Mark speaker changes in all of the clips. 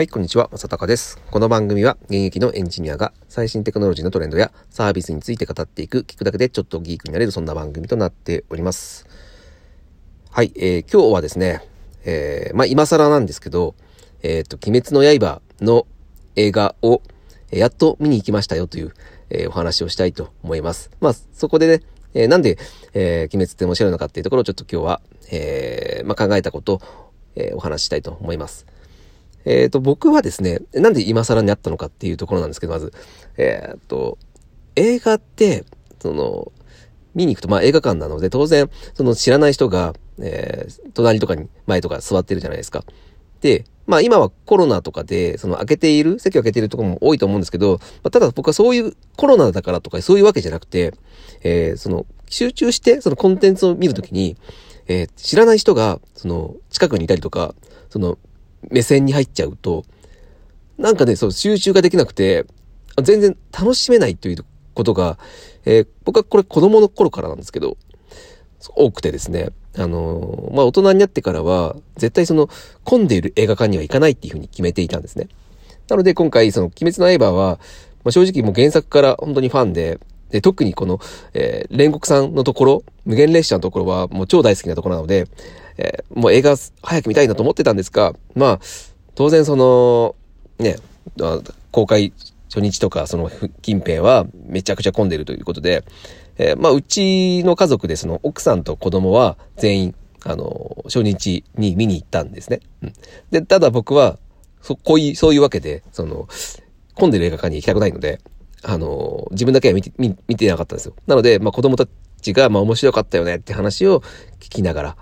Speaker 1: はい、こんにちは、まさたかです。この番組は現役のエンジニアが最新テクノロジーのトレンドやサービスについて語っていく、聞くだけでちょっとギークになれるそんな番組となっております。はい、えー、今日はですね、えー、まあ今更なんですけど、えっ、ー、と、鬼滅の刃の映画を、えやっと見に行きましたよという、えお話をしたいと思います。まあそこでね、えなんで、え鬼滅って面白いのかっていうところをちょっと今日は、えまあ考えたことを、えお話ししたいと思います。えっ、ー、と、僕はですね、なんで今更にあったのかっていうところなんですけど、まず、えっ、ー、と、映画って、その、見に行くと、まあ映画館なので、当然、その知らない人が、えー、隣とかに、前とか座ってるじゃないですか。で、まあ今はコロナとかで、その開けている、席を開けているところも多いと思うんですけど、まあ、ただ僕はそういうコロナだからとかそういうわけじゃなくて、えー、その集中してそのコンテンツを見るときに、えー、知らない人が、その近くにいたりとか、その目線に入っちゃうと、なんかね、そう、集中ができなくて、全然楽しめないということが、えー、僕はこれ子供の頃からなんですけど、多くてですね、あのー、まあ、大人になってからは、絶対その、混んでいる映画館には行かないっていうふうに決めていたんですね。なので今回、その、鬼滅の刃は、まあ、正直もう原作から本当にファンで、で、特にこの、えー、煉獄さんのところ、無限列車のところはもう超大好きなところなので、えー、もう映画早く見たいなと思ってたんですが、まあ、当然その、ね、公開初日とかその近辺はめちゃくちゃ混んでるということで、えー、まあ、うちの家族でその奥さんと子供は全員、あの、初日に見に行ったんですね。うん。で、ただ僕は、そ、こういう、そういうわけで、その、混んでる映画館に行きたくないので、あの、自分だけは見て、見てなかったんですよ。なので、まあ子供たちが、まあ面白かったよねって話を聞きながら、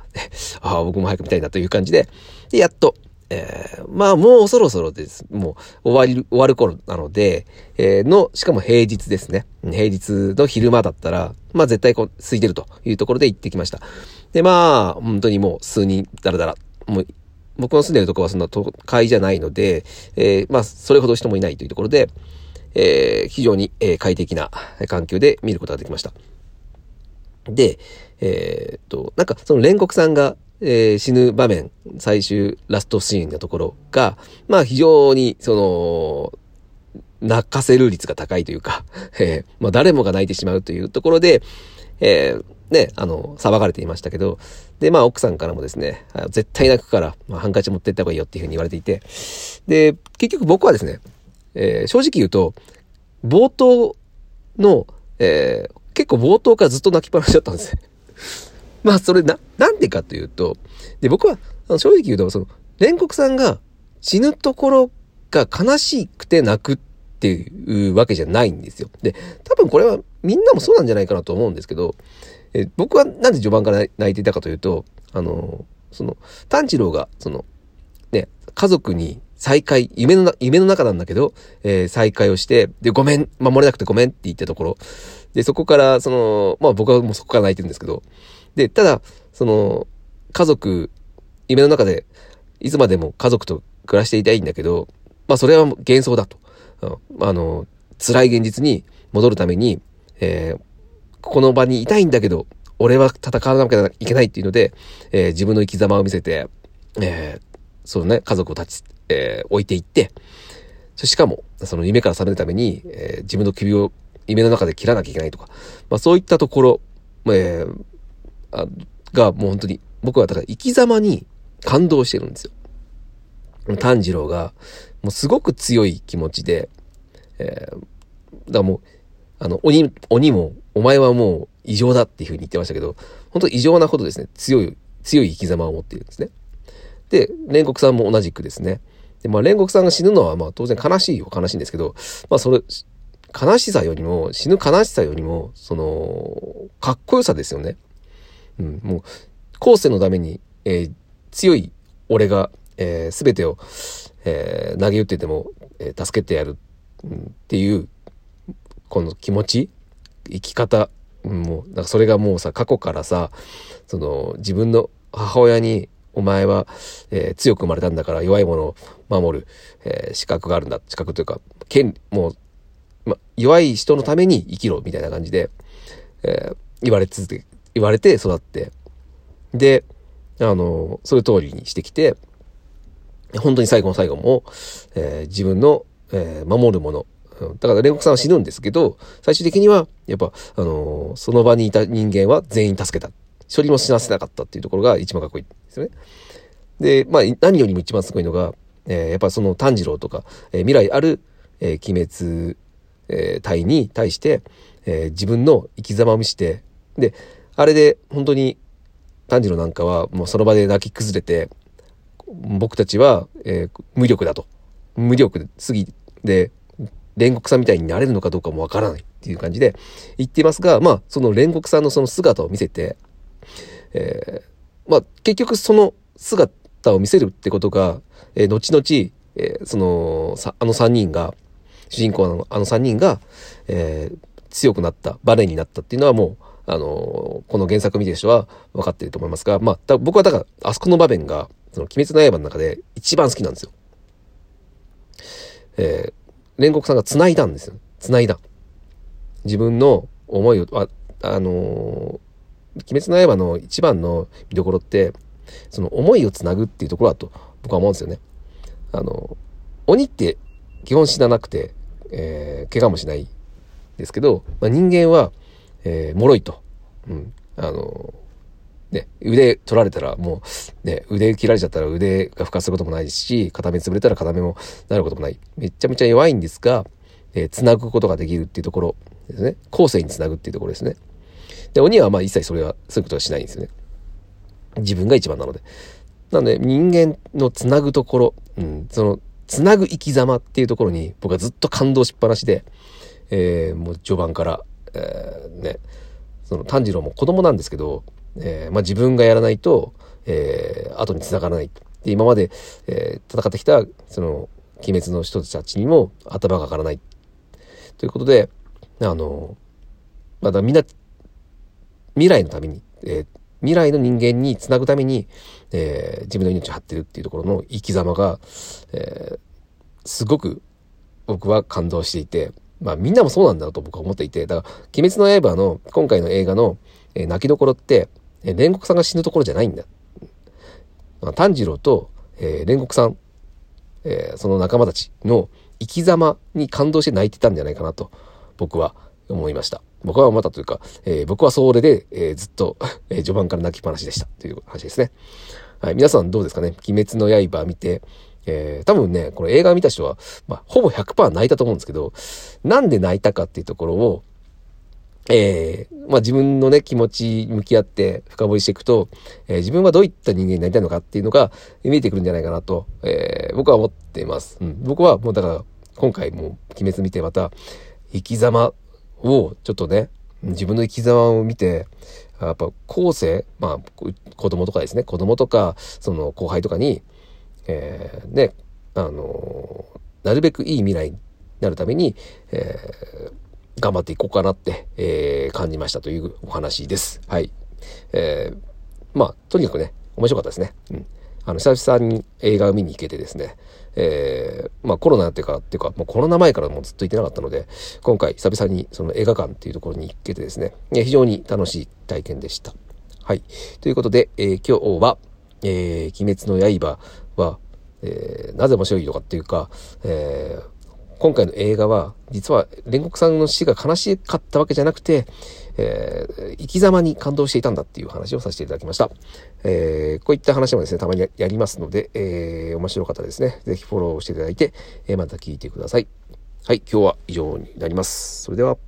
Speaker 1: ああ、僕も早く見たいなという感じで、で、やっと、えー、まあもうそろそろです。もう終わり、終わる頃なので、えー、の、しかも平日ですね。平日の昼間だったら、まあ絶対こう、空いてるというところで行ってきました。で、まあ、本当にもう数人だらだら、もう、僕の住んでるとこはそんな都会じゃないので、えー、まあ、それほど人もいないというところで、えー、非常に、え、快適な環境で見ることができました。で、えー、っと、なんかその煉獄さんが、えー、死ぬ場面、最終ラストシーンのところが、まあ非常に、その、泣かせる率が高いというか、えー、まあ誰もが泣いてしまうというところで、えー、ね、あの、騒がれていましたけど、で、まあ奥さんからもですね、絶対泣くから、まあハンカチ持ってった方がいいよっていうふうに言われていて、で、結局僕はですね、えー、正直言うと、冒頭の、えー、結構冒頭からずっと泣きっぱなしだったんですね。まあ、それな、なんでかというと、で、僕は、正直言うと、その、煉獄さんが死ぬところが悲しくて泣くっていうわけじゃないんですよ。で、多分これはみんなもそうなんじゃないかなと思うんですけど、え僕はなんで序盤から泣いていたかというと、あの、その、炭治郎が、その、ね、家族に再会、夢の、夢の中なんだけど、えー、再会をして、で、ごめん、守れなくてごめんって言ったところ。で、そこから、その、まあ僕はもうそこから泣いてるんですけど、で、ただ、その、家族、夢の中で、いつまでも家族と暮らしていたいんだけど、まあそれは幻想だと。あの、辛い現実に戻るために、えー、この場にいたいんだけど、俺は戦わなきゃいけないっていうので、えー、自分の生き様を見せて、えー、そのね、家族を立ち、えー、置いていって、しかも、その夢から覚めるために、えー、自分の首を夢の中で切らなきゃいけないとか、まあそういったところ、えー、あがもう本当に、僕はだから生き様に感動してるんですよ。炭治郎が、もうすごく強い気持ちで、えー、だからもう、あの、鬼、鬼も、お前はもう異常だっていうふうに言ってましたけど、本当異常なほどですね、強い、強い生き様を持っているんですね。で、煉獄さんも同じくですね。で、まあ、煉獄さんが死ぬのは、まあ、当然悲しいよ、悲しいんですけど、まあ、それ、悲しさよりも、死ぬ悲しさよりも、その、かっこよさですよね。うん、もう、後世のために、えー、強い俺が、えー、全てを、えー、投げ打ってても、えー、助けてやる、うん、っていう、この気持ち、生き方、もう、だからそれがもうさ、過去からさ、その、自分の母親に、お前は、えー、強く生まれたんだから弱いものを守る、えー、資格があるんだ。資格というか、権、もう、ま、弱い人のために生きろ、みたいな感じで、えー、言われ続け、言われて育って、で、あの、それ通りにしてきて、本当に最後の最後も、えー、自分の、えー、守るもの、だから煉獄さんは死ぬんですけど、最終的には、やっぱ、あのー、その場にいた人間は全員助けた。処理も死なせなかったっていうところが一番かっこいいですよね。で、まあ、何よりも一番すごいのが、えー、やっぱその炭治郎とか、えー、未来ある、えー、鬼滅、えー、隊に対して、えー、自分の生き様を見せて、で、あれで本当に炭治郎なんかはもうその場で泣き崩れて、僕たちは、えー、無力だと。無力すぎで、煉獄さんみたいになれるのかどうかもわからないっていう感じで言っていますが、まあ、その煉獄さんのその姿を見せて、えー、まあ、結局その姿を見せるってことが、えー、後々、えー、その、あの三人が、主人公のあの三人が、えー、強くなった、バネになったっていうのはもう、あのこの原作見てる人は分かってると思いますが、まあ、僕はだから、あそこの場面が、その、鬼滅の刃の中で一番好きなんですよ。えー、煉獄さんが繋いだんですよ。繋いだ。自分の思いを、あ、あのー、鬼滅の刃の一番の見どころって、その思いを繋ぐっていうところだと僕は思うんですよね。あの、鬼って基本死ななくて、えー、怪我もしないですけど、まあ、人間は、えー、脆いと。うん。あの、ね、腕取られたらもう、ね、腕切られちゃったら腕が復活することもないし、片目潰れたら片目もなることもない。めちゃめちゃ弱いんですが、えー、繋ぐことができるっていうところですね。後世に繋ぐっていうところですね。で、鬼はまあ一切それは、そういうことはしないんですよね。自分が一番なので。なので、人間の繋ぐところ、うん、その、繋ぐ生き様っていうところに僕はずっと感動しっぱなしで、えー、もう序盤から、えー、ね、その炭治郎も子供なんですけど、えー、まあ、自分がやらないと、えー、後に繋がらない。で、今まで、えー、戦ってきた、その、鬼滅の人たちにも頭が上がらない。ということで、あの、まだみんな、未来のために、えー、未来の人間につなぐために、えー、自分の命を張ってるっていうところの生き様が、えー、すごく僕は感動していて、まあみんなもそうなんだろうと僕は思っていて、だから、鬼滅の刃の今回の映画の、えー、泣きどころって、えー、煉獄さんが死ぬところじゃないんだ。まあ、炭治郎と、えー、煉獄さん、えー、その仲間たちの生き様に感動して泣いてたんじゃないかなと僕は思いました。僕はまたというか、えー、僕はそれで、えー、ずっと、え、序盤から泣きっぱなしでしたという話ですね。はい、皆さんどうですかね？鬼滅の刃見て、えー、多分ね、この映画見た人は、まあ、ほぼ100%泣いたと思うんですけど、なんで泣いたかっていうところを、えー、まあ自分のね、気持ち向き合って深掘りしていくと、えー、自分はどういった人間になりたいのかっていうのが見えてくるんじゃないかなと、えー、僕は思っています。うん。僕はもうだから、今回も鬼滅見てまた、生き様をちょっとね、自分の生き様を見て、やっぱ後世、まあ子供とかですね、子供とか、その後輩とかに、えー、ね、あのなるべくいい未来になるために、えー、頑張っていこうかなって、えー、感じましたというお話です。はい。えー、まあ、とにかくね、面白かったですね。うん。あの、久々に映画を見に行けてですね、えー、まあコロナっていうか、っていうか、もうコロナ前からもずっと行ってなかったので、今回久々にその映画館っていうところに行けてですね、非常に楽しい体験でした。はい。ということで、えー、今日は、えー、鬼滅の刃は、えー、なぜ面白いのかっていうか、えー、今回の映画は、実は煉獄さんの死が悲しかったわけじゃなくて、えー、生き様に感動していたんだっていう話をさせていただきました。えー、こういった話もですね、たまにやりますので、えー、面白かったですね。ぜひフォローしていただいて、え、また聞いてください。はい、今日は以上になります。それでは。